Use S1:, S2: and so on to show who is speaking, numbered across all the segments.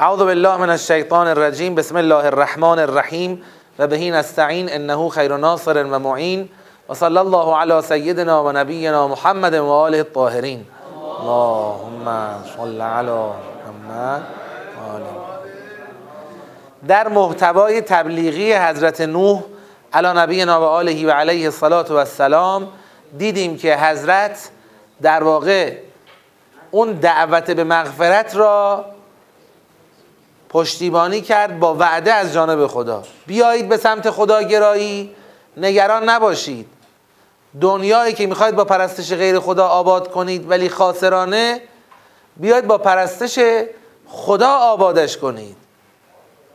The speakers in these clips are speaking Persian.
S1: اعوذ بالله من الشیطان الرجیم بسم الله الرحمن الرحیم و بهی نستعین انه خیر ناصر و معین و صلی الله علی سیدنا و نبینا محمد و آله الطاهرین اللهم صل علی محمد در محتوای تبلیغی حضرت نوح علی نبینا و آله و علیه الصلاة و السلام دیدیم که حضرت در واقع اون دعوت به مغفرت را پشتیبانی کرد با وعده از جانب خدا. بیایید به سمت خدا گرایی نگران نباشید. دنیایی که می‌خواید با پرستش غیر خدا آباد کنید ولی خاسرانه بیاید با پرستش خدا آبادش کنید.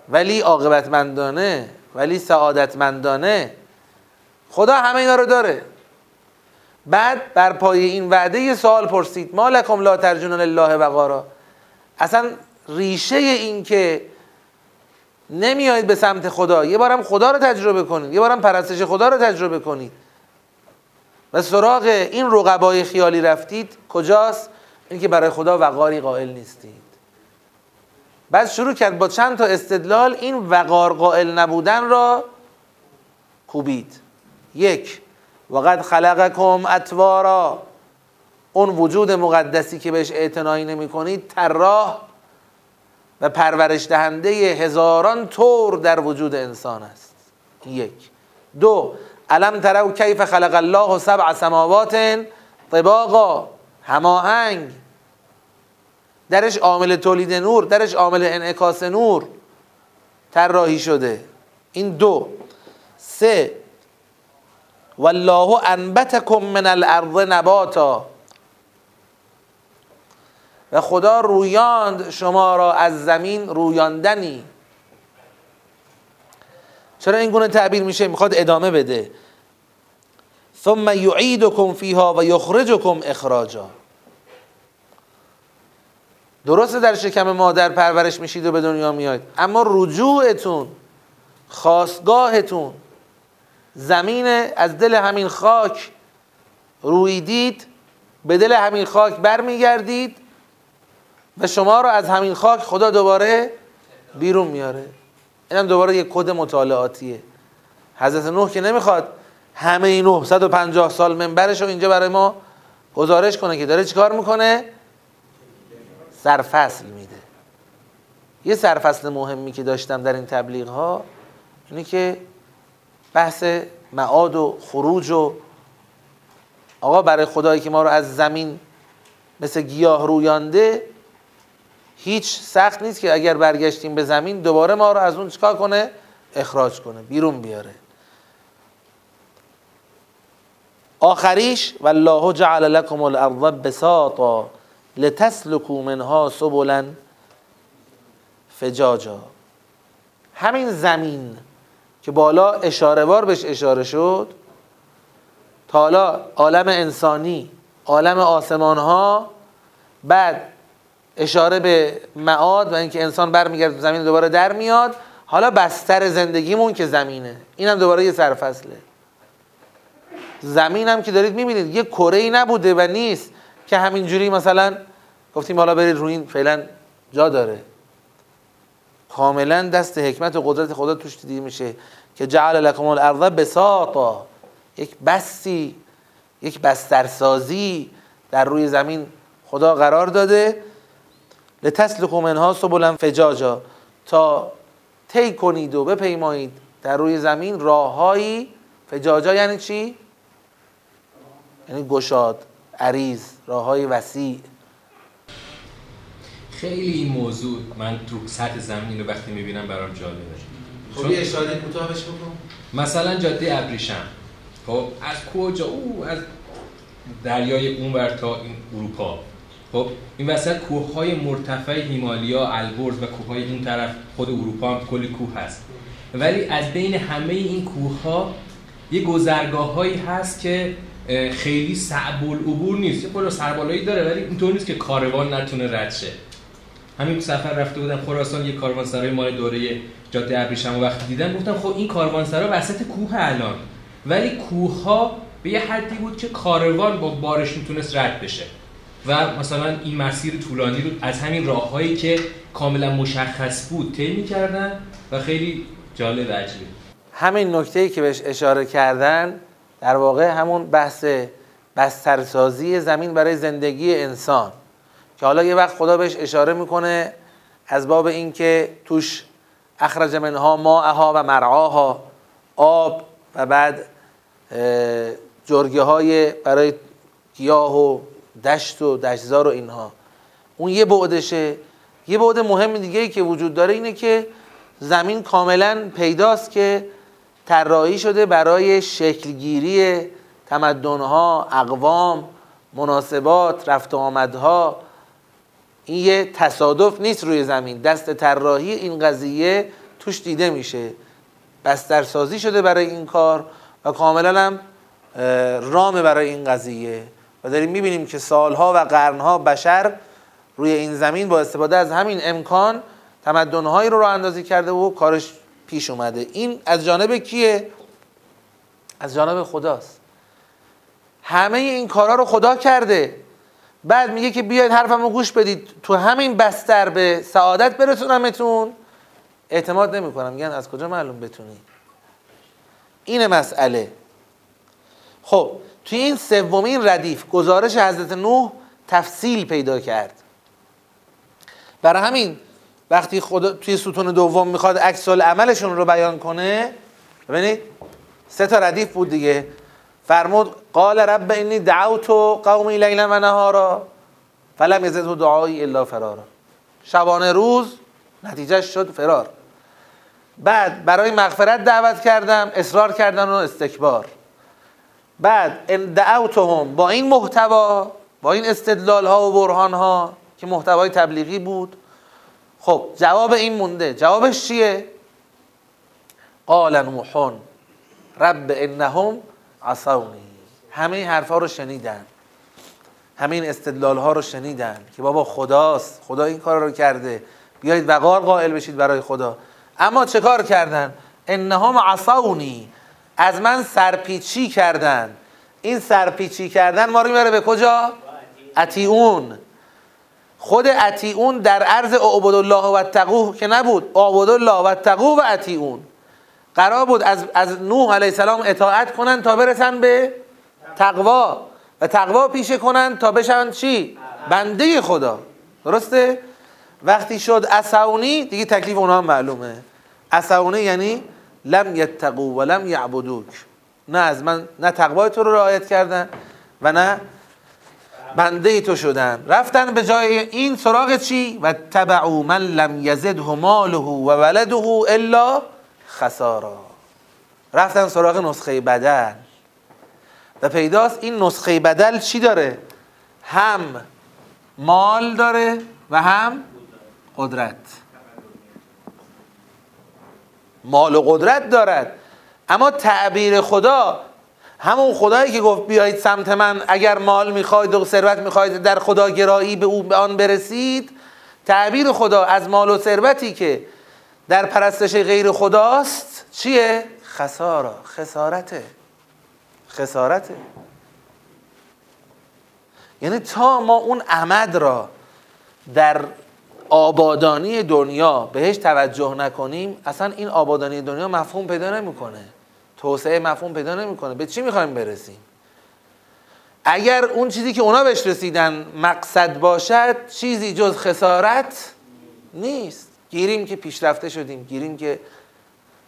S1: ولی عاقبتمندانه ولی سعادتمندانه خدا همه اینا رو داره. بعد بر پای این وعده یه سوال پرسید. ما لکم لا ترجون لله وقارا. اصلا ریشه این که نمیایید به سمت خدا یه بارم خدا رو تجربه کنید یه بارم پرستش خدا رو تجربه کنید. و سراغ این رقبای خیالی رفتید کجاست؟ این که برای خدا وقاری قائل نیستید. بعد شروع کرد با چند تا استدلال این وقار قائل نبودن را کوبید. یک وقد خلقکم اطوارا. اون وجود مقدسی که بهش اعتنایی نمی کنید طراح و پرورش دهنده هزاران طور در وجود انسان است. یک. دو. علم ترو کیف خلق الله سبع سماوات طباقا. هماهنگ. درش عامل تولید نور درش عامل انعکاس نور طراحی شده. این دو. سه. والله انبتکم من الارض نباتا. و خدا رویاند شما را از زمین رویاندنی. چرا این گونه تعبیر میشه؟ می‌خواد ادامه بده. ثم یعیدکم فیها و یخرجکم اخراجا. درسته در شکم مادر پرورش میشید و به دنیا میاید. اما رجوعتون خواستگاهتون زمین از دل همین خاک رویدید به دل همین خاک برمیگردید. و شما رو از همین خاک خدا دوباره بیرون میاره. اینم دوباره یک کد مطالعاتیه. حضرت نوح که نمی‌خواد همه این 950 سال منبرش رو اینجا برای ما گزارش کنه که داره چیکار می‌کنه؟ سرفصل میده. یه سرفصل مهمی که داشتم در این تبلیغ ها اینه که بحث معاد و خروج و آقا برای خدایی که ما رو از زمین مثل گیاه رویانده هیچ سخت نیست که اگر برگشتیم به زمین دوباره ما رو از اون چکار کنه؟ اخراج کنه بیرون بیاره. آخریش والله جعل لكم الارض بساطا لتسلكوا منها سبلا فجاجا. همین زمین که بالا اشاره بار بهش اشاره شد تا حالا عالم انسانی عالم آسمان ها بعد اشاره به معاد و اینکه انسان برمیگرده زمین دوباره در میاد. حالا بستر زندگیمون که زمینه. اینم دوباره یه سرفصله. زمین هم که دارید می‌بینید یه کره ای نبوده و نیست که همینجوری مثلا گفتیم حالا برید روی این فعلا جا داره. کاملا دست حکمت و قدرت خدا توش دیده میشه که جعل لکم الارض بساطا. یک بستی یک بسترسازی در روی زمین خدا قرار داده. لتسلکوا منها سبلا فجاجا. تا طی کنید و بپیمایید در روی زمین راههایی. فجاجا یعنی چی؟ یعنی گشاد عریض راههای وسیع.
S2: خیلی این موضوع من تو سطح زمین رو وقتی می‌بینم برام جالبه.
S1: خب یه اشاره کوتاه بکن.
S2: مثلا جاده ابریشم. خب از کجا؟ او از دریای اونور تا این اروپا. خب این وسط کوه های مرتفع هیمالیا البرز و کوه های اون طرف خود اروپا هم کلی کوه هست. ولی از بین همه این کوه ها یه گذرگاه هایی هست که خیلی صعب العبور نیست. یه بالا سربالایی داره ولی اینطور نیست که کاروان نتونه رد شه. همین سفر رفته بودم خراسان یه کاروانسرای مال دوره جاده ابریشم وقتی دیدم گفتم خب این کاروانسرا وسط کوه الان. ولی کوه ها به یه حدی بود که کاروان با بارش می‌تونست رد بشه. و مثلا این مسیر طولانی رو از همین راههایی که کاملا مشخص بود طی می‌کردن و خیلی جالب عجیبه.
S1: همین نکته ای که بهش اشاره کردن در واقع همون بحث بسترسازی زمین برای زندگی انسان. که حالا یه وقت خدا بهش اشاره می‌کنه از باب اینکه توش اخرج منها ماءها و مرعاها آب و بعد جرگه های برای گیاه و دشت و دشتزار و اینها. اون یه بعدشه. یه بعد مهم دیگه که وجود داره اینه که زمین کاملا پیداست که طراحی شده برای شکلگیری تمدنها اقوام مناسبات رفت و آمدها. این یه تصادف نیست روی زمین. دست طراحی این قضیه توش دیده میشه. بسترسازی شده برای این کار و کاملا هم رامه برای این قضیه. و داریم می‌بینیم که سالها و قرنها بشر روی این زمین با استفاده از همین امکان تمدنهایی رو راه اندازی کرده و کارش پیش اومده. این از جانب کیه؟ از جانب خداست. همه این کارا رو خدا کرده. بعد میگه که بیاید حرفمو گوش بدید. تو همین بستر به سعادت برسونمتون. اعتماد نمی‌کنم. میگن از کجا معلوم بتونی؟ این مسئله. خب توی این سومین ردیف گزارش حضرت نوح تفصیل پیدا کرد. برای همین وقتی خدا توی ستون دوم می‌خواد عکس عملشون رو بیان کنه ببینید سه تا ردیف بود دیگه. فرمود قال رب انی دعوت قومی لیلا و نهارا فلم یزده دعایی الا فرارا. شبانه روز نتیجه شد فرار. بعد برای مغفرت دعوت کردم اصرار کردن و استکبار. بعد دعوتهم با این محتوا با این استدلال ها و برهان ها که محتوای تبلیغی بود. خب جواب این مونده. جوابش چیه؟ قال نوح رب انهم عصونی. همه این حرفا رو شنیدن. همه این استدلال ها رو شنیدن که بابا خداست. خدا این کار رو کرده. بیایید وقار قائل بشید برای خدا. اما چه کار کردن؟ انهم عصونی. از من سرپیچی کردن. این سرپیچی کردن ما رو می‌بره به کجا؟ اتیون خود اتیون در عرض اعبد الله و تقوه که نبود. اعبد الله و تقوه و اتیون قرار بود از, از نوح علیه السلام اطاعت کنن تا برسن به تقوا. و تقوا پیشه کنن تا بشن چی؟ بنده خدا. درسته؟ وقتی شد اسعونی دیگه تکلیف اونها معلومه. اسعونی یعنی لم یتقو و لم یعبدوک. نه از من نه تقوای تو رو رعایت کردن و نه بنده تو شدن. رفتن به جای این سراغ چی؟ و تبعو من لم یزده ماله و ولده الا خسارا. رفتن سراغ نسخه بدل. و پیداست این نسخه بدل چی داره؟ هم مال داره و هم قدرت. مال و قدرت دارد. اما تعبیر خدا همون خدایی که گفت بیایید سمت من اگر مال می‌خواید و ثروت می‌خواید در خدا گرایی به او به آن برسید تعبیر خدا از مال و ثروتی که در پرستش غیر خداست چیه؟ خسارا خسارته. خسارته. یعنی تا ما اون عمد را در آبادانی دنیا بهش توجه نکنیم اصلا این آبادانی دنیا مفهوم پیدا نمی‌کنه. توسعه مفهوم پیدا نمی‌کنه. به چی می‌خوایم برسیم؟ اگر اون چیزی که اونا بهش رسیدن مقصد باشد چیزی جز خسارت نیست. گیریم که پیشرفته شدیم. گیریم که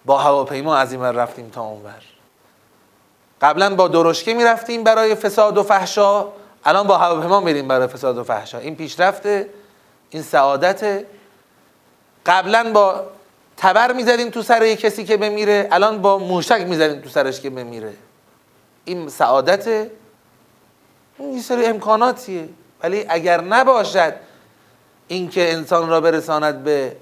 S1: با هواپیما از این رفتیم تا اونور قبلا با درشکه می‌رفتیم برای فساد و فحشا الان با هواپیما میریم برای فساد و فحشا. این پیشرفته. این سعادت قبلا با تبر می‌زدیم تو سر کسی که بمیره الان با موشک می‌زدیم تو سرش که بمیره. این سعادت این یه سری امکاناتیه. ولی اگر نباشد اینکه انسان را برساند به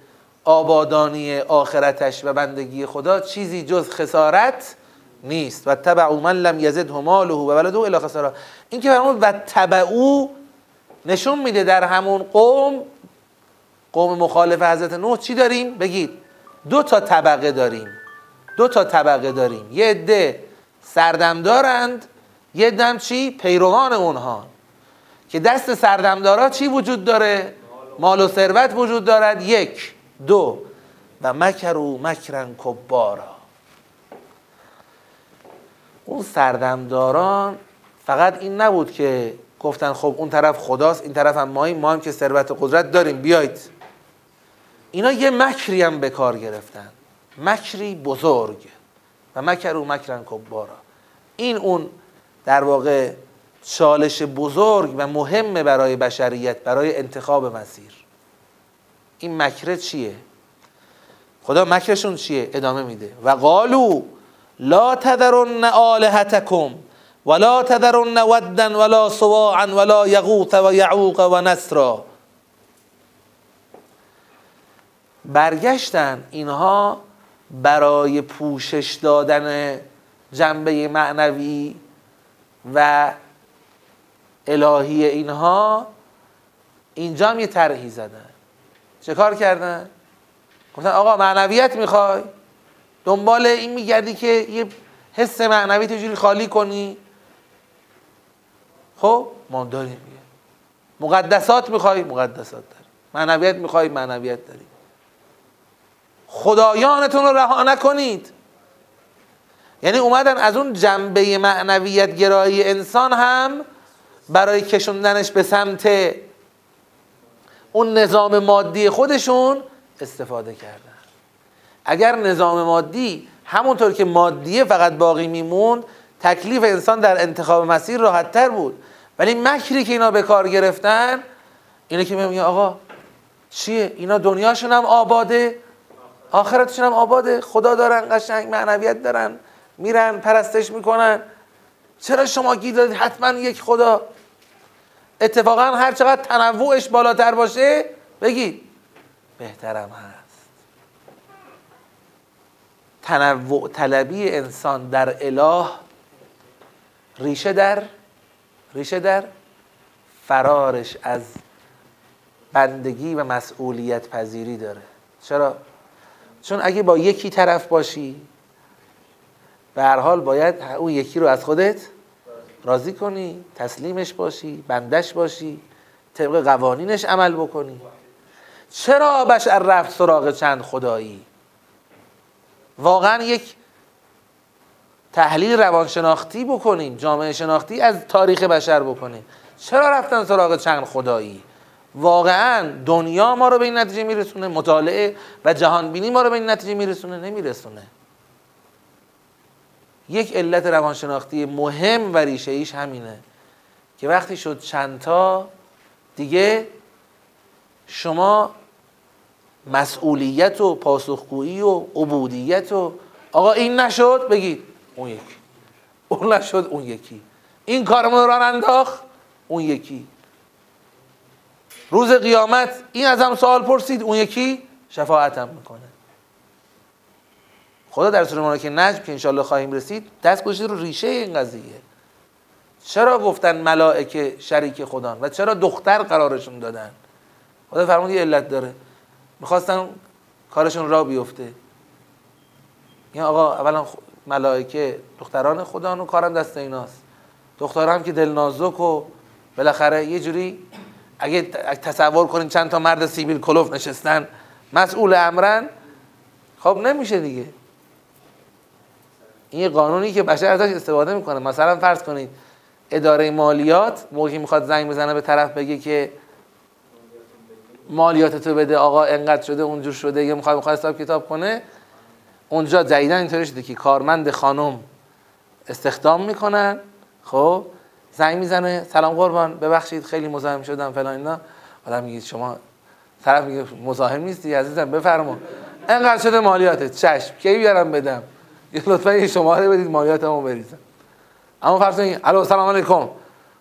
S1: آبادانی آخرتش و بندگی خدا چیزی جز خسارت نیست. و تبعو من لم یزد ماله و ولده الا خسارا. این که فرمود و تبعو نشون میده در همون قوم قوم مخالف حضرت نوح چی داریم؟ بگید. دو تا طبقه داریم. دو تا طبقه داریم. یه عده سردم دارند یه دم چی؟ پیروان اونها. که دست سردمدارا چی وجود داره؟ مال و ثروت وجود دارد. یک دو و مکرو مکرن کبارا. اون سردمداران فقط این نبود که گفتن خب اون طرف خداست این طرف هم ماییم ما هم که ثروت و قدرت داریم. بیایید. اینا یه مکری هم به کار گرفتن. مکری بزرگ. و مکرو مکرن کبارا. این اون در واقع چالش بزرگ و مهمه برای بشریت برای انتخاب مسیر. این مکره چیه؟ خدا مکرشون چیه؟ ادامه میده. و قالو لا تذرن آلهتکم ولا تذرن ودا ولا سواعا ولا یغوث و یعوق و نسرا. برگشتن اینها برای پوشش دادن جنبه معنوی و الهی اینها اینجا هم یه طرحی زدن. چه کار کردن؟ گفتن آقا معنویت می‌خوای؟ دنبال این میگردی که یه حس معنوی جوری خالی کنی؟ خب ما داریم. مقدسات می‌خوای مقدسات داری معنویت می‌خوای معنویت داری خدایانتون رو رها نکنید. یعنی اومدن از اون جنبه معنویت گرایی انسان هم برای کشوندنش به سمت اون نظام مادی خودشون استفاده کردن. اگر نظام مادی همونطور که مادیه فقط باقی میموند تکلیف انسان در انتخاب مسیر راحت تر بود. ولی مکری که اینا به کار گرفتن اینه که میگه آقا چیه؟ اینا دنیاشون هم آباده. آخرتشون هم آباده. خدا دارن قشنگ معنویت دارن میرن پرستش می‌کنن. چرا شما گیر دادید؟ حتما یک خدا. اتفاقا هر چقدر تنوعش بالاتر باشه بگید. بهترم هست. تنوع طلبی انسان در اله ریشه در ریشه در فرارش از بندگی و مسئولیت پذیری داره. چرا؟ چون اگه با یکی طرف باشی به هر حال باید اون یکی رو از خودت راضی کنی تسلیمش باشی بندش باشی طبق قوانینش عمل بکنی. چرا بشر رفت سراغ چند خدایی؟ واقعا یک تحلیل روانشناختی بکنیم جامعه شناختی از تاریخ بشر بکنیم. چرا رفتن سراغ چند خدایی؟ واقعا دنیا ما رو به این نتیجه میرسونه مطالعه و جهانبینی ما رو به این نتیجه میرسونه نمیرسونه. یک علت روانشناختی مهم و ریشه ایش همینه که وقتی شد چندتا دیگه شما مسئولیت و پاسخگویی و عبودیت و آقا این نشد بگید اون یکی. اون نشد اون یکی. این کارمون رو انداخت اون یکی. روز قیامت این از هم سوال پرسید اون یکی شفاعتم می‌کنه. خدا در سوره که نجم که انشالله خواهیم رسید دست گذاشته رو ریشه این قضیه. چرا گفتن ملائکه شریک خدا و چرا دختر قرارشون دادن؟ خدا فرمود یه علت داره. می‌خواستن کارشون را بیفته. این آقا اولا ملائکه دختران خدا و کارم دست ایناست. دختران که دل نازک و بالاخره یه جوری اگه تصور کنین چند تا مرد سیبیل کلوف نشستن مسئول امرن خب نمیشه دیگه. این قانونی که بشر ازش استفاده می‌کنه. مثلا فرض کنید اداره مالیات موقعی می‌خواد زنگ بزنه به طرف بگه که مالیات تو بده آقا انقدر شده اونجور شده یا می‌خواد می‌خواد حساب کتاب کنه. اونجا جدیدن اینطوری شده که کارمند خانم استخدام می‌کنن. خب؟ زنگ می‌زنه سلام قربان ببخشید خیلی مزاحم شدم فلان اینا. آدم میگه شما طرف میگه مزاحم نیستی عزیزم بفرما. انقدر شده مالیاتت چشم کی بیارم بدم؟ یه لطفا این شماره بدید مالیاتمو بریزم. اما فرض کنید الو سلام علیکم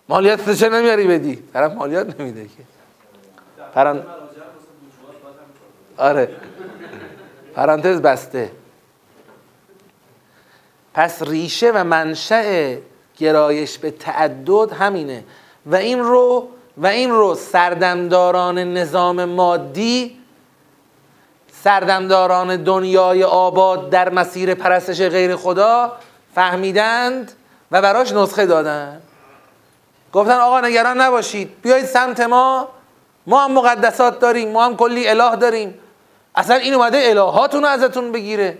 S1: مالیات چه نمیاری بدی؟ طرف مالیات نمیده که. پران... آره. پرانتز بسته. پس ریشه و منشأ گرایش به تعدد همینه. و این رو و این رو سردمداران نظام مادی سردمداران دنیای آباد در مسیر پرستش غیر خدا فهمیدند و براش نسخه دادن. گفتن آقا نگران نباشید. بیایید سمت ما. ما هم مقدسات داریم. ما هم کلی اله داریم. اصلا این اومده الهاتون رو ازتون بگیره.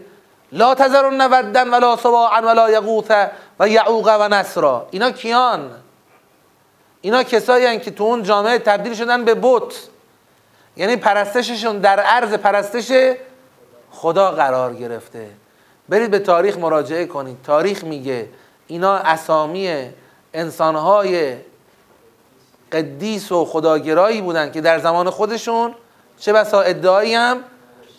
S1: لا تذرون ودن ولا سواعا ولا یغوث و یعوق و نصرا اینا کیان؟ اینا کسایی که تو اون جامعه تبدیل شدن به بت. یعنی پرستششون در عرض پرستش خدا قرار گرفته. برید به تاریخ مراجعه کنید. تاریخ میگه اینا اسامی انسانهای قدیس و خداگرایی بودن که در زمان خودشون چه بسا ادعایی هم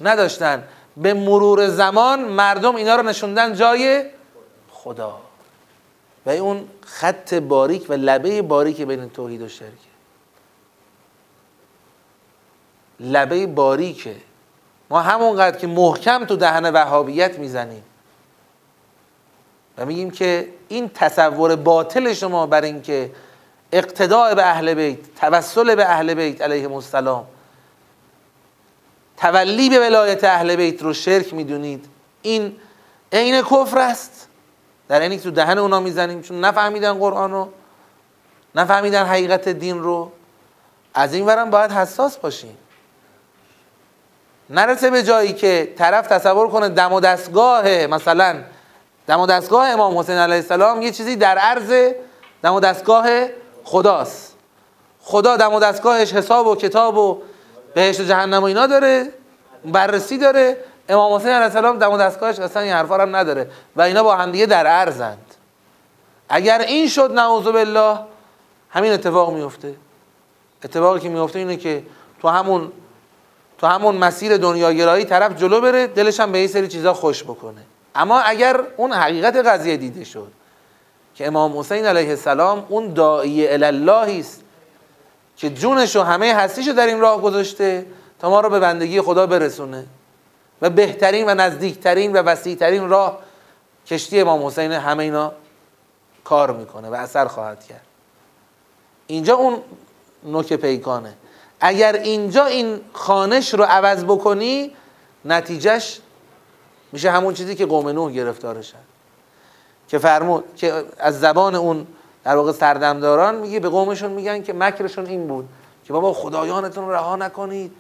S1: نداشتن. به مرور زمان مردم اینا رو نشوندن جای خدا. و اون خط باریک و لبه باریک بین توحید و شرک. لبه باریکه. ما همونقدر که محکم تو دهن وهابیت می‌زنیم. و میگیم که این تصور باطل شما بر اینکه اقتداء به اهل بیت توسل به اهل بیت علیهم السلام تولی به ولایت اهل بیت رو شرک می‌دونید. این عین کفر است. در اینی که تو دهن اونا می‌زنیم چون نفهمیدن قرآن رو نفهمیدن حقیقت دین رو. از این ورم باید حساس باشیم. نرسه به جایی که طرف تصور کنه دم و دستگاه مثلا دم و دستگاه امام حسین علیه السلام یه چیزی در عرض دم و دستگاه خداست. خدا دم و دستگاهش حساب و کتاب و بهشت و جهنم و اینا داره بررسی داره. امام حسین علیه السلام دم و دستگاهش اصلا این حرفا هم نداره و اینا با همدیگه در عرضند اگر این شد نعوذ بالله همین اتفاق میفته اتفاقی که میفته اینه که تو همون تو همون مسیر دنیاگرایی طرف جلو بره دلش هم به این سری چیزا خوش بکنه. اما اگر اون حقیقت قضیه دیده شد که امام حسین علیه السلام اون داعی الله است که جونش و همه هستیشو در این راه گذاشته تا ما رو به بندگی خدا برسونه. و بهترین و نزدیکترین و وسیعترین راه کشتی امام حسین همه اینا کار می‌کنه و اثر خواهد کرد. اینجا اون نوک پیکانه. اگر اینجا این خانش رو عوض بکنی نتیجهش میشه همون چیزی که قوم نوح گرفتارشن که فرمود که از زبان اون در واقع سردمداران میگه به قومشون میگن که مکرشون این بود که بابا خدایانتون رها نکنید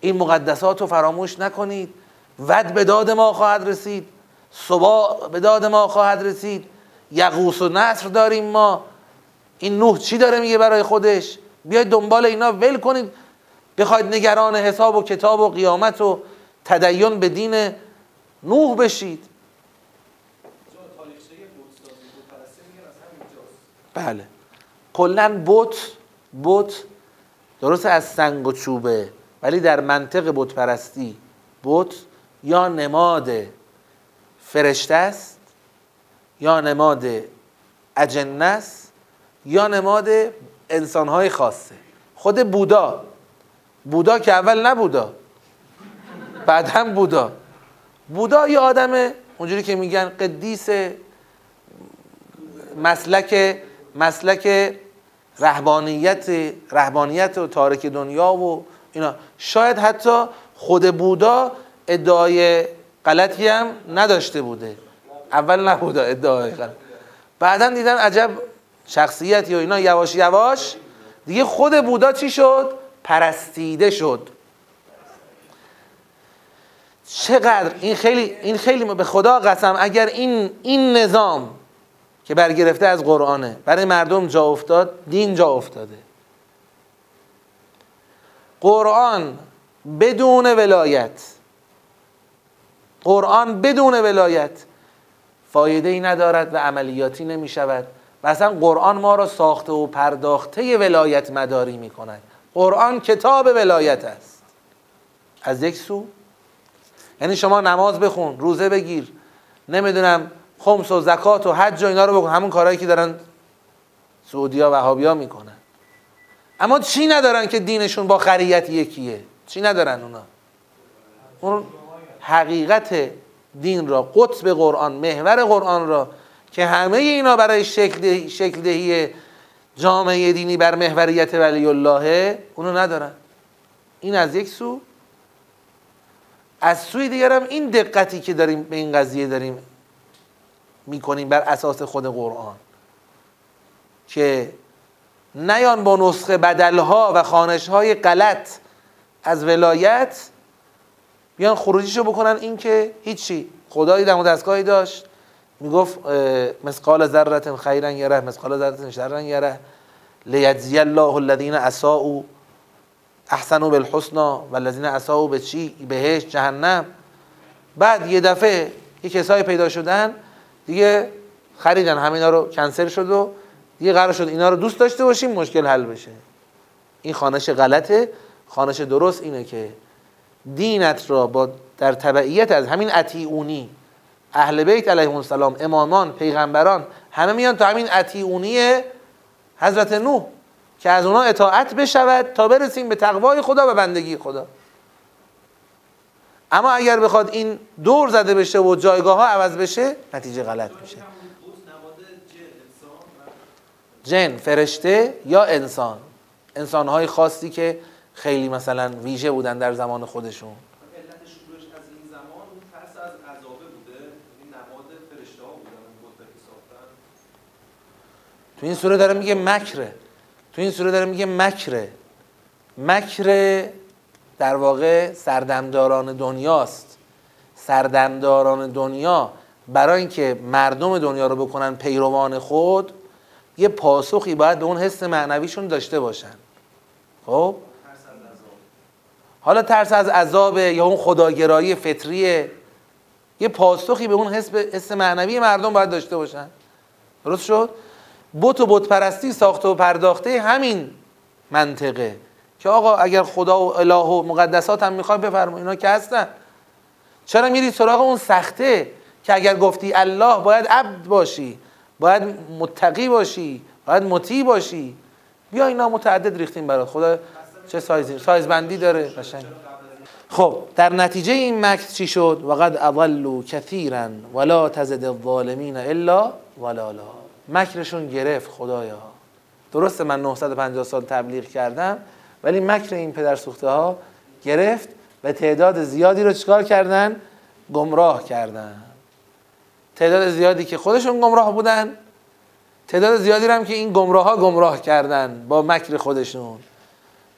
S1: این مقدسات رو فراموش نکنید ود به داد ما خواهد رسید صبا به داد ما خواهد رسید یقوس و نصر داریم ما. این نوح چی داره میگه برای خودش؟ بیاید دنبال اینا ول کنید. بخواید نگران حساب و کتاب و قیامت و تدین به دین نوح بشید. بله. کلا بت بت درست از سنگ و چوبه ولی در منطق بت پرستی بت یا نماد فرشته است یا نماد اجنه است یا نماد انسانهای خاصه. خود بودا. بودا که اول نبودا بعد هم بودا. بودا یه آدمه اونجوری که میگن قدیس مسلک مسلک رهبانیت رهبانیت و تارک دنیا و اینا. شاید حتی خود بودا ادعای غلطی هم نداشته بوده. اول نبوده ادعای غلط. بعدا دیدن عجب شخصیت یا اینا یواش یواش. دیگه خود بودا چی شد؟ پرستیده شد. چقدر؟ این خیلی این خیلی به خدا قسم. اگر این این نظام که برگرفته از قرآنه. برای مردم جا افتاد دین جا افتاده. قرآن بدون ولایت قرآن بدون ولایت فایده ای ندارد و عملیاتی نمی شود. و اصلا قرآن ما را ساخته و پرداخته ولایت مداری می کند. قرآن کتاب ولایت است. از یک سو. یعنی شما نماز بخون روزه بگیر. نمی‌دونم خمس و زکات و حج و اینا رو بکن. همون کارهایی که دارن سعودیا و وهابیا می‌کنن. اما چی ندارن که دینشون با خریت یکیه؟ چی ندارن اونا؟ اون حقیقت دین را قطب قرآن محور قرآن را که همه اینا برای شکل, شکل دهی جامعه دینی بر محوریت ولی الله اونو ندارن. این از یک سو. از سوی دیگرم این دقتی که داریم به این قضیه داریم می‌کنیم بر اساس خود قرآن. که نیان با نسخه بدلها و خانشهای غلط از ولایت بیان خروجیشو بکنن. این که هیچی. خدایی دم و دستگاهی داشت. می‌گفت مسقال ذره خیرا یره مسقال ذره شرا یره. لیجزی الله الذین اساءوا احسنوا بالحسنا والذین اساءوا به چی؟ بهش جهنم. بعد یه دفعه یه کسایی پیدا شدن. دیگه خریدن همینا رو کنسل شد و دیگه قرار شد اینا رو دوست داشته باشیم مشکل حل بشه. این خانش غلطه. خانش درست اینه که دینت را با در تبعیت از همین اطیعونی اهل بیت علیهم السلام امامان پیغمبران همه میان تا همین اطیعونی حضرت نوح که از اونا اطاعت بشود تا برسیم به تقوای خدا و بندگی خدا. اما اگر بخواد این دور زده بشه و جایگاه ها عوض بشه نتیجه غلط میشه. جن فرشته یا انسان؟ انسان های خاصی که خیلی مثلا ویژه بودن در زمان خودشون. تو این سوره داره میگه مکره. تو این سوره داره میگه مکره. مکر در واقع سردمداران دنیاست. سردمداران دنیا برای اینکه مردم دنیا رو بکنن پیروان خود یه پاسخی باید به اون حس معنویشون داشته باشن. خب؟ حالا ترس از عذاب یا اون خداگرایی فطریه. یه پاسخی به اون حس, حس معنوی مردم باید داشته باشن. درست شد؟ بت و بت پرستی ساخته و پرداخته همین منطقه. که آقا اگر خدا و اله و مقدسات هم می‌خوای بفرما اینا که هستن. چرا میری سراغ اون سخته که اگر گفتی الله باید عبد باشی باید متقی باشی باید مطیع باشی؟ بیا اینا متعدد ریختیم برات. خدا چه سایزی؟ سایز بندی داره. قشنگ. خب در نتیجه این مکت چی شد؟ وقد اضلوا کثیرا ولا تزد الظالمین الا ولالا مکرشون گرفت خدایا. درسته من 950 سال تبلیغ کردم. ولی مکر این پدر سوخته ها گرفت و تعداد زیادی رو چکار کردن؟ گمراه کردن. تعداد زیادی که خودشون گمراه بودن تعداد زیادی هم که این گمراه ها گمراه کردن با مکر خودشون.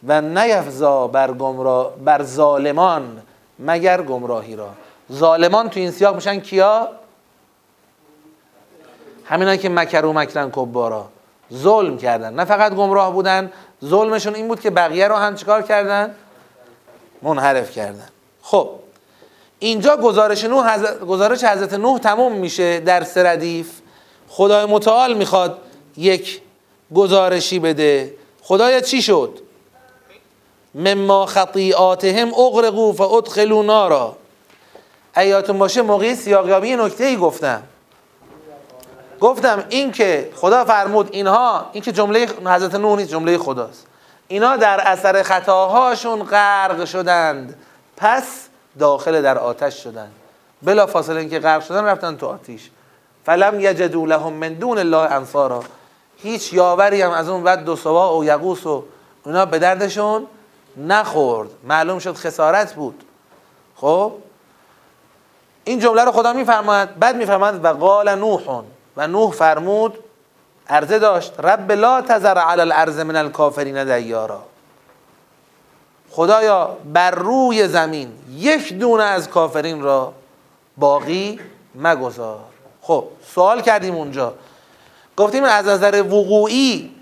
S1: و نیفزا بر, گمراه بر ظالمان مگر گمراهی را. ظالمان تو این سیاق میشن کیا؟ همینا که مکر و مکرن کبارا. ظلم کردن. نه فقط گمراه بودن ظلمشون این بود که بقیه رو هم چیکار کردن؟ منحرف کردن. خب اینجا گزارش نوح حضرت گزارش حضرت نوح تموم میشه در سردیف خدای متعال می‌خواد یک گزارشی بده. خدایا چی شد؟ مما خطیئاتهم اغرقوا فادخلوا نارا. ایاتون باشه موقعی سیاقیابی نکته ای گفتم. گفتم این که خدا فرمود اینها این که جمله حضرت نوح نیست جمله خداست. اینا در اثر خطاهاشون غرق شدند. پس داخل در آتش شدند. بلا فاصله اینکه غرق شدن رفتن تو آتیش. فلم یجدوا لهم من دون الله انصارا. هیچ یاوری هم از اون بعد دو سوا و یقوس و اونا به دردشون نخورد. معلوم شد خسارت بود. خب؟ این جمله رو خدا میفرماید بعد میفرماید و قال نوح. و نوح فرمود عرضه داشت رب لا تذر علی الارض من الکافرین دیارا. خدایا بر روی زمین یک دونه از کافرین را باقی مگذار. خب سوال کردیم اونجا. گفتیم از نظر وقوعی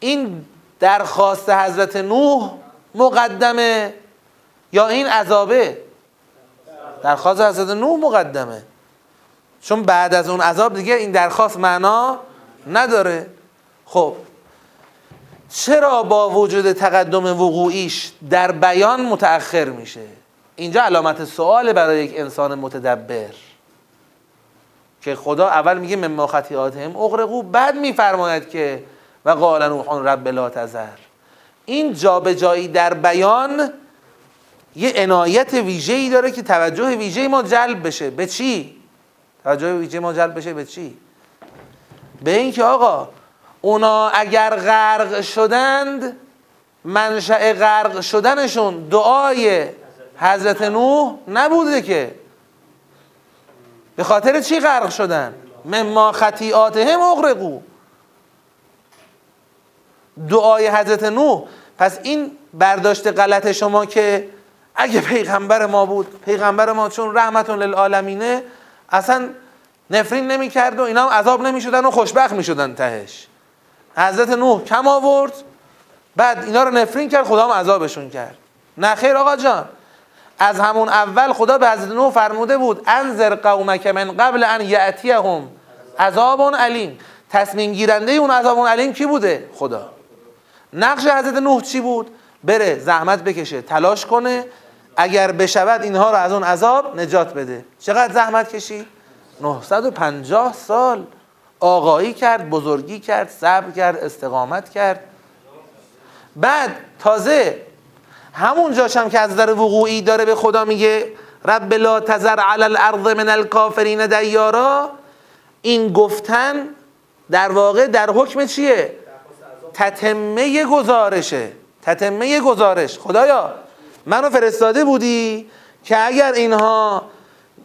S1: این درخواست حضرت نوح مقدمه یا این عذابه؟ درخواست حضرت نوح مقدمه. چون بعد از اون عذاب دیگه این درخواست معنا نداره. خب چرا با وجود تقدم وقوعیش در بیان متأخر میشه؟ اینجا علامت سوال برای یک انسان متدبر. که خدا اول میگه مما خطیاتهم اغرقو بعد میفرماید که و قال نوح رب لا تذر. این جابجایی در بیان یه عنایت ویژه‌ای داره که توجه ویژه ما جلب بشه. به چی؟ توجه ویژه ما جلب بشه به چی؟ به اینکه آقا اونا اگر غرق شدند منشأ غرق شدنشون دعای حضرت نوح نبوده که. به خاطر چی غرق شدن؟ مما خطیاتهم اغرقو دعای حضرت نوح. پس این برداشت غلط شما که اگه پیغمبر ما بود پیغمبر ما چون رحمت للعالمینه اصلا نفرین نمی‌کرد و اینا هم عذاب نمی‌شدن و خوشبخت می‌شدن تهش. حضرت نوح کم آورد بعد اینا رو نفرین کرد خدا هم عذابشون کرد. نه خیر آقا جان. از همون اول خدا به حضرت نوح فرموده بود انذر قومک من قبل ان یأتیهم عذاب علیم. تصمیم گیرنده اون عذاب علیم کی بوده؟ خدا. نقش حضرت نوح چی بود؟ بره زحمت بکشه تلاش کنه اگر بشود اینها رو از اون عذاب نجات بده. چقدر زحمت کشید 950 سال آقایی کرد بزرگی کرد صبر کرد استقامت کرد. بعد تازه همون جاشم که از در وقوعی داره به خدا میگه رب لا تذر علی الارض من الکافرین دیارا. این گفتن در واقع در حکم چیه؟ تتمه گزارشه. تتمه گزارش. خدایا منو فرستاده بودی که اگر اینها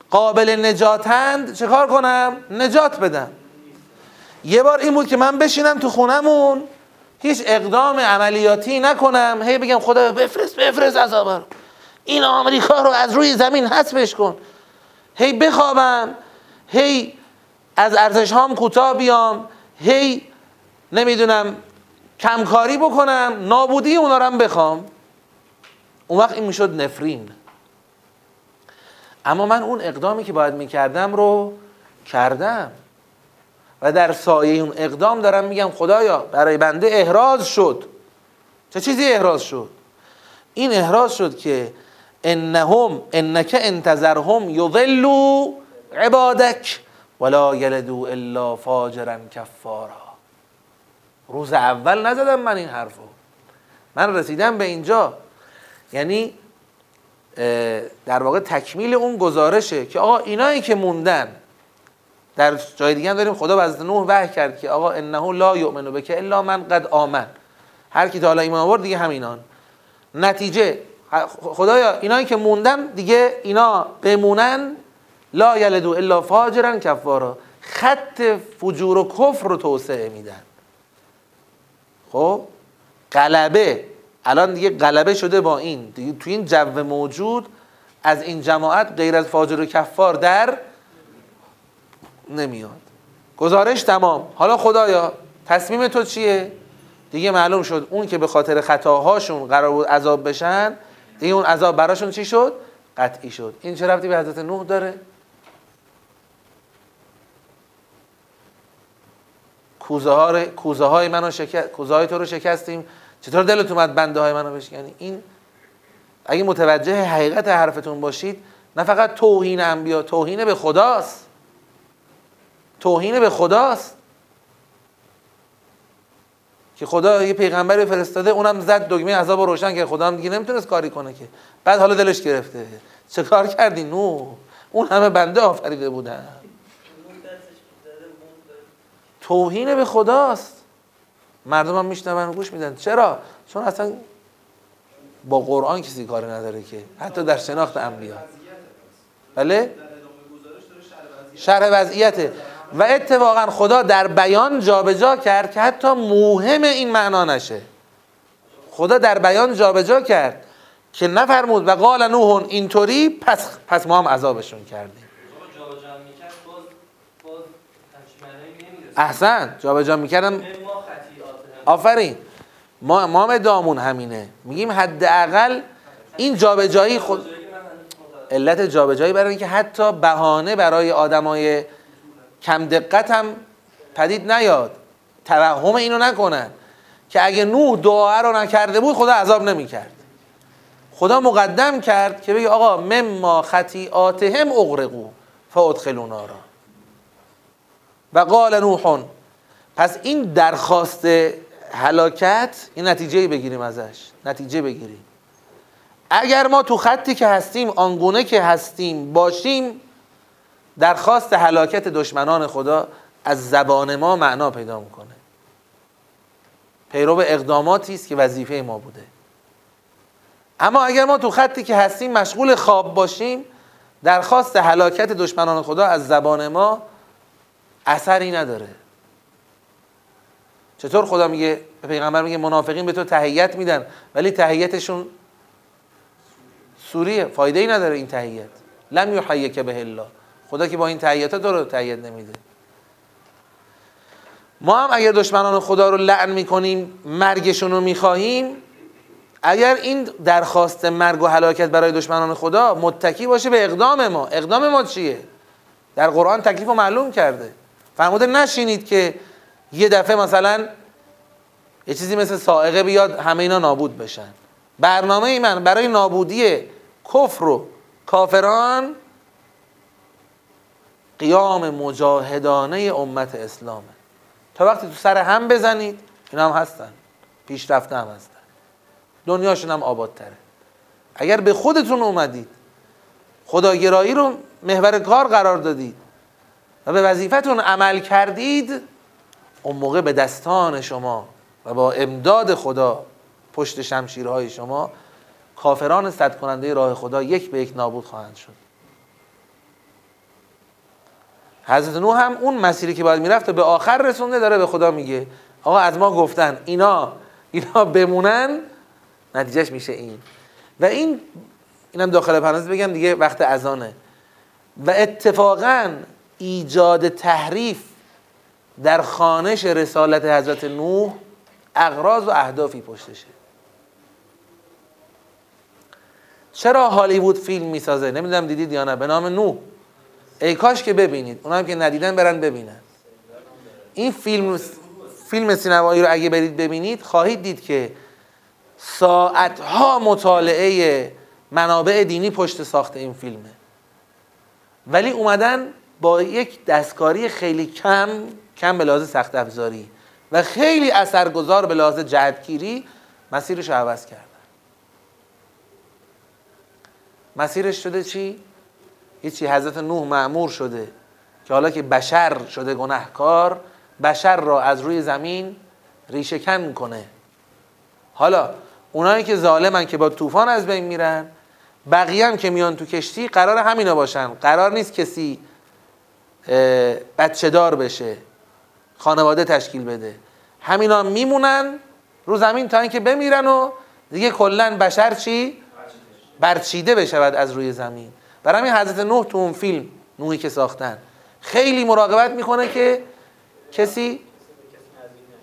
S1: قابل نجاتند چه کار کنم؟ نجات بدم. یه بار این بود که من بشینم تو خونمون هیچ اقدام عملیاتی نکنم. هی بگم خدا بفرست بفرست عذاب این آمریکا رو از روی زمین حذفش کن. هی بخوابم هی از ارزش هام بیام هی نمی‌دونم کمکاری بکنم نابودی اونا رو هم بخوام. اون وقت این می‌شد نفرین. اما من اون اقدامی که باید می‌کردم رو کردم. و در سایه اون اقدام دارم میگم خدایا برای بنده احراز شد. چه چیزی احراز شد؟ این احراز شد که انهم انک انتظرهم یضلوا عبادک ولا یلدو الا فاجرا کفارا. روز اول نزدم من این حرفو. من رسیدم به اینجا. یعنی در واقع تکمیل اون گزارشه که آقا اینایی که موندن در جای دیگه داریم خدا حضرت نوح وحی کرد که آقا انه لا یؤمن بک الا من قد آمن. هر کی تا حالا ایمان آورد دیگه همینان. نتیجه خدایا اینایی که موندن دیگه اینا بمونن لا یلدو الا فاجرا کفارا. خط فجور و کفر رو توسعه میدن. خب؟ غلبه. الان دیگه غلبه شده با این. تو این جو موجود از این جماعت غیر از فاجر و کفار در نمیاد. گزارش تمام. حالا خدایا تصمیم تو چیه؟ دیگه معلوم شد اون که به خاطر خطاهاشون قرار بود عذاب بشن دیگه اون عذاب براشون چی شد؟ قطعی شد. این چه رفتی به حضرت نوح داره؟ کوزه های منو شکست کوزه های تو رو شکستیم. چطور دلت اومد بنده های منو بشکنی؟ این اگه متوجه حقیقت حرفتون باشید نه فقط توهین انبیا توهین به خداست. توهین به خداست. که خدا یه پیغمبری فرستاده اونم زد دگمه عذاب رو روشن که خدا هم دیگه نمی‌تونست کاری کنه که. بعد حالا دلش گرفته. چه کار کردی نو؟ اون همه بنده آفریده بودن. توهین به خداست. مردم هم میشنون گوش میدن. چرا؟ چون اصلا با قرآن کسی کاری نداره که. حتی در شناخت انبیا. بله؟ شرح وضعیته. و اتفاقا خدا در بیان جابجا جا کرد که حتی موهم این معنا نشه. خدا در بیان جابجا جا کرد که نفرمود و قال نوح اینطوری پس پس ما هم عذابشون کردیم. احسن جابجا می‌کردم آفرین. ما امام دامون همینه. میگیم حداقل این جابجایی خود علت جابجایی برای اینکه حتی بهانه برای آدمای کم دقت هم پدید نیاد. توهم اینو نکنن که اگه نوح دعا رو نکرده بود خدا عذاب نمی‌کرد. خدا مقدم کرد که بگه آقا مما خطیئاتهم اغرقو فادخلوا نارا. و قال نوح پس این درخواست هلاکت این نتیجه بگیریم ازش. نتیجه بگیریم. اگر ما تو خطی که هستیم آنگونه که هستیم باشیم درخواست هلاکت دشمنان خدا از زبان ما معنا پیدا می‌کنه. پیرو اقداماتی است که وظیفه ما بوده. اما اگر ما تو خطی که هستیم مشغول خواب باشیم درخواست هلاکت دشمنان خدا از زبان ما اثری نداره. چطور خدا میگه؟ پیغمبر میگه منافقین به تو تهیت میدن ولی تهیتشون سوریه فایده ای نداره این تهیت. لم که به الله. خدا که با این تهیت تو رو تهیت نمیده. ما هم اگر دشمنان خدا رو لعن می‌کنیم مرگشون رو می‌خواهیم اگر این درخواست مرگ و هلاکت برای دشمنان خدا متکی باشه به اقدام ما. اقدام ما چیه؟ در قرآن تکلیف رو معلوم کرده. فرموده نشینید که یه دفعه مثلا یه چیزی مثل سائقه بیاد همه اینا نابود بشن. برنامه ای من برای نابودی کفر و کافران قیام مجاهدانه امت اسلامه. تا وقتی تو سر هم بزنید اینا هم هستن. پیشرفته هم هستن. دنیاشون هم آبادتره. اگر به خودتون اومدید خداگرایی رو محور کار قرار دادید و به وظیفتون عمل کردید اون موقع به دستان شما و با امداد خدا پشت شمشیرهای شما کافران صد کننده راه خدا یک به یک نابود خواهند شد. حضرت نوح هم اون مسیری که باید می‌رفت به آخر رسونده داره به خدا میگه. آقا از ما گفتن اینا اینا بمونن. نتیجهش میشه این. و این اینم داخل پرانتز بگم دیگه وقت اذانه. و اتفاقا ایجاد تحریف در خانش رسالت حضرت نوح اغراض و اهدافی پشتشه. چرا هالیوود فیلم می‌سازه؟ نمی‌دونم دیدید یا نه. به نام نوح. ای کاش که ببینید. اونم که ندیدن برن ببینن. این فیلم فیلم سینمایی رو اگه برید ببینید خواهید دید که ساعتها مطالعه منابع دینی پشت ساخت این فیلمه. ولی اومدن با یک دستکاری خیلی کم کم به لحاظ سخت افزاری و خیلی اثرگذار به لحاظ جهتگیری مسیرش رو عوض کردن. مسیرش شده چی؟ هیچی حضرت نوح معمور شده که حالا که بشر شده گناهکار بشر را از روی زمین ریشه کن کنه. حالا اونایی که ظالمن که با طوفان از بین میرن بقیه هم که میان تو کشتی قرار همینا باشن. قرار نیست کسی بچه دار بشه. خانواده تشکیل بده. همینا میمونن رو زمین تا اینکه بمیرن و دیگه کلا بشر چی؟ برچیده بشود از روی زمین. برای همین حضرت نوح تو اون فیلم نوحی که ساختن خیلی مراقبت می‌کنه که کسی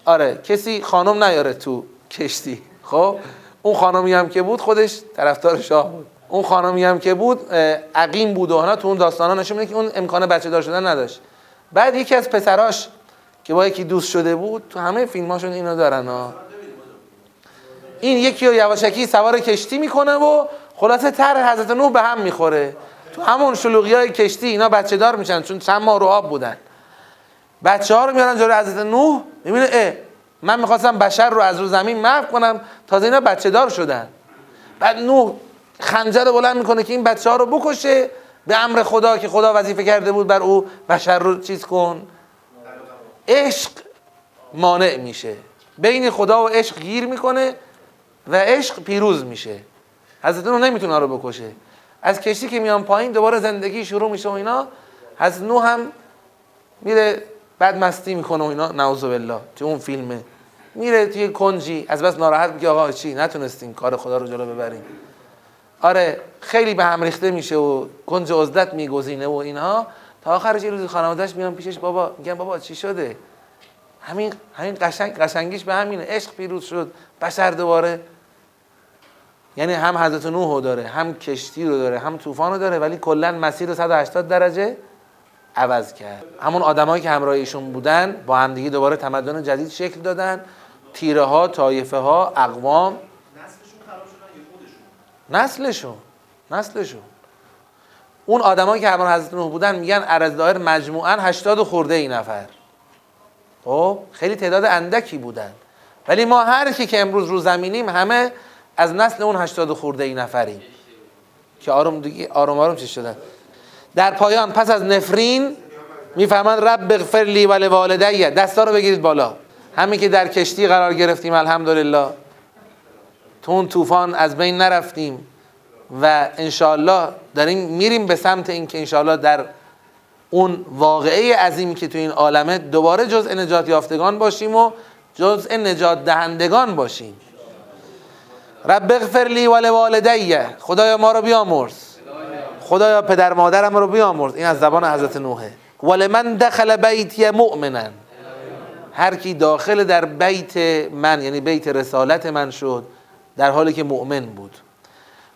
S1: آره کسی خانم نیاره تو کشتی. خب؟ اون خانمی هم که بود خودش طرفدار شاه بود. اون خانمی هم که بود عقیم بود و تو اون داستانا نشون میده که اون امکان بچه دار شدن نداشت. بعد یکی از پسراش که با یکی دوست شده بود تو همه فیلماشون اینو دارن ها این یکی رو یواشکی سوار کشتی می‌کنه و خلاصه تر حضرت نوح به هم می‌خوره. تو همون شلوغی های کشتی اینا بچه دار میشن چون چند ماه رو آب بودن. بچه ها رو میارن جلوی حضرت نوح می‌بینه اه من می‌خواستم بشر رو از رو زمین محو کنم تازه اینا بچه دار شدن. بعد نوح خنجر رو بلند می‌کنه که این بچه ها رو بکشه به امر خدا که خدا وظیفه کرده بود بر او بشر رو چیز کن. عشق مانع میشه. بین خدا و عشق گیر می‌کنه و عشق پیروز میشه. حضرت نوح نمی‌تونه رو بکشه. از کشتی که میان پایین دوباره زندگی شروع میشه و اینا حضرت نوح هم میره بعد مستی می‌کنه و اینا. نعوذ بالله تو اون فیلمه. میره توی کنجی. از بس ناراحت میگه آقا چی؟ نتونستیم کار خدا رو جلو ببریم آره خیلی به هم ریخته میشه و کنج عزلت میگزینه و اینها تا آخرش یه روز خانوادهش میان پیشش بابا میگن بابا چی شده؟ همین همین قشنگ قشنگیش به همینه. عشق پیروز شد بشر دوباره. یعنی هم حضرت نوح رو داره هم کشتی رو داره هم طوفان رو داره ولی کلا مسیر 180 درجه عوض کرد. همون آدمایی که همراه ایشون بودن با همدیگه دوباره تمدن جدید شکل دادن. تیره ها طایفه ها اقوام نسلشون نسلشون. اون آدمایی که همراه حضرت نوح بودن میگن عرض دایر مجموعا 80 خورده ای نفر. خب خیلی تعداد اندکی بودن. ولی ما هر کی که امروز رو زمینیم همه از نسل اون 80 خورده ای نفریم که آروم دیگه آروم آروم چه شدن؟ در پایان پس از نفرین می‌فهمند رب بغفر لی و لوالدی. دستا رو بگیرید بالا. همین که در کشتی قرار گرفتیم الحمدلله. تو اون طوفان از بین نرفتیم. و انشالله داریم میریم به سمت اینکه انشالله در اون واقعه عظیمی که تو این عالمه دوباره جز نجات یافتگان باشیم و جزء نجات دهندگان باشیم. رب اغفر لی ول والدیه خدایا ما رو بیامرز. خدایا پدر مادرم رو بیامرز. این از زبان حضرت نوحه ولمن دخل بیتی مؤمنا. هر کی داخل در بیت من یعنی بیت رسالت من شد در حالی که مؤمن بود.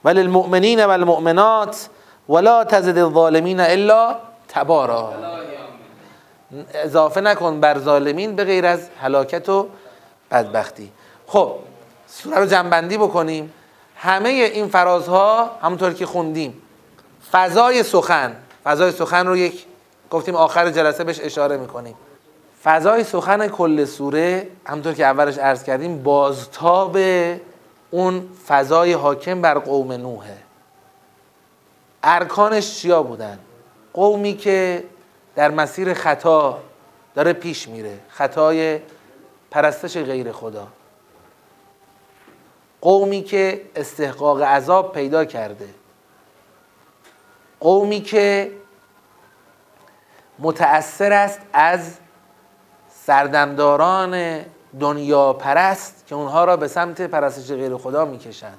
S1: ولی المؤمنین و المؤمنات ولا تزد الظالمین الا تبارا. اضافه نکن بر ظالمین به غیر از هلاکت و بدبختی. خب سوره رو جنبندی بکنیم. همه این فرازها همونطور که خوندیم فضای سخن. فضای سخن رو یک گفتیم آخر جلسه بهش اشاره می‌کنیم. فضای سخن کل سوره همونطور که اولش عرض کردیم بازتاب اون فضای حاکم بر قوم نوحه. ارکانش چیا بودن؟ قومی که در مسیر خطا داره پیش میره. خطای پرستش غیر خدا. قومی که استحقاق عذاب پیدا کرده. قومی که متأثر است از سردمداران دنیا پرست که اونها را به سمت پرستش غیر خدا می‌کشند.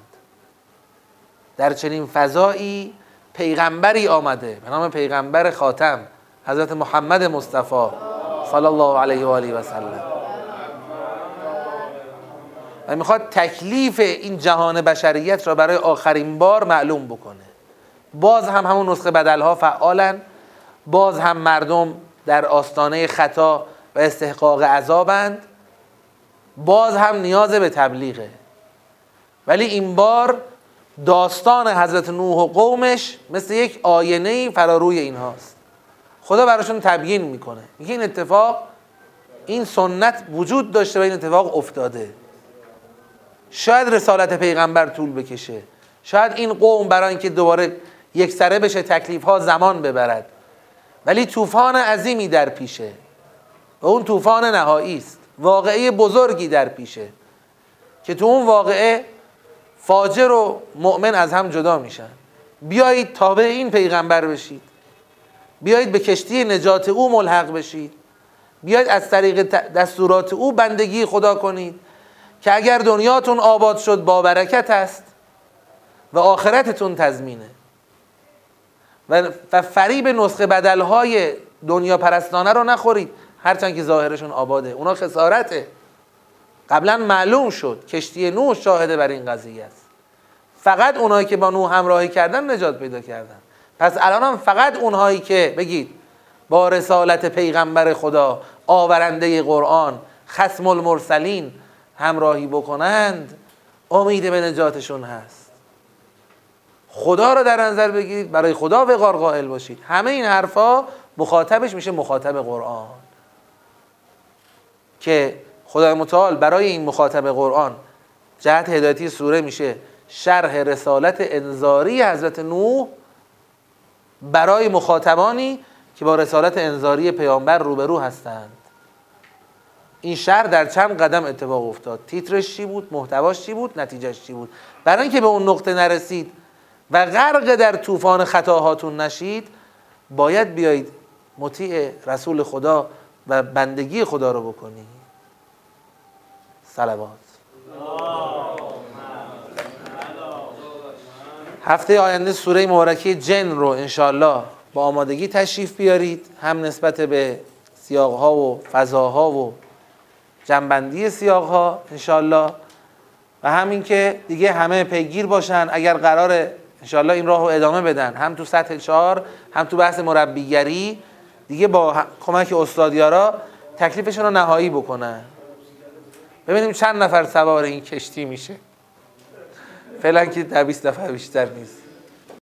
S1: در چنین فضایی پیغمبری آمده به نام پیغمبر خاتم حضرت محمد مصطفی صلی الله علیه و آله و سلم. و می‌خواد تکلیف این جهان بشریت را برای آخرین بار معلوم بکنه. باز هم همون نسخه بدلها فعالن باز هم مردم در آستانه خطا و استحقاق عذابند. باز هم نیاز به تبلیغه. ولی این بار داستان حضرت نوح و قومش مثل یک آینه فراروی اینهاست. خدا براشون تبیین می‌کنه. میگه این اتفاق این سنت وجود داشته و این اتفاق افتاده. شاید رسالت پیغمبر طول بکشه. شاید این قوم برای اینکه دوباره یک سره بشه تکلیف ها زمان ببرد. ولی طوفان عظیمی در پیشه. و اون طوفان نهایی است. واقعه بزرگی در پیشه که تو اون واقعه فاجر و مؤمن از هم جدا میشن. بیایید تابع این پیغمبر بشید. بیایید به کشتی نجات او ملحق بشید. بیایید از طریق دستورات او بندگی خدا کنید که اگر دنیاتون آباد شد با برکت است و آخرتتون تضمینه. و فریب نسخه بدلهای دنیا پرستانه رو نخورید. هرچند که ظاهرشون آباده. اونا خسارته. قبلا معلوم شد کشتی نوح شاهده بر این قضیه است. فقط اونایی که با نوح همراهی کردن نجات پیدا کردن. پس الان هم فقط اونهایی که بگید با رسالت پیغمبر خدا آورنده قرآن خسم المرسلین همراهی بکنند امید به نجاتشون هست. خدا رو در نظر بگیرید برای خدا وقار قائل باشید. همه این حرفا مخاطبش میشه مخاطب قرآن. که خدای متعال برای این مخاطب قرآن جهت هدایتی سوره میشه. شرح رسالت انذاری حضرت نوح برای مخاطبانی که با رسالت انذاری پیامبر روبرو هستند. این شهر در چند قدم اتفاق افتاد. تیترش چی بود؟ محتواش چی بود؟ نتیجهش چی بود؟ برای اینکه به اون نقطه نرسید و غرق در طوفان خطاهاتون نشید باید بیایید مطیع رسول خدا و بندگی خدا رو بکنید. صلوات. هفته آینده سوره مبارکه جن رو انشالله با آمادگی تشریف بیارید. هم نسبت به سیاقها و فضاها و جنبندی سیاقها انشالله و همین که دیگه همه پیگیر باشن. اگر قرار انشالله این راه رو ادامه بدن. هم تو سطح چهار هم تو بحث مربیگری. دیگه با کمک استادیارا تکلیفشون رو نهایی بکنن. ببینیم چند نفر سوار این کشتی میشه. فعلا که در 20 نفر بیشتر نیست.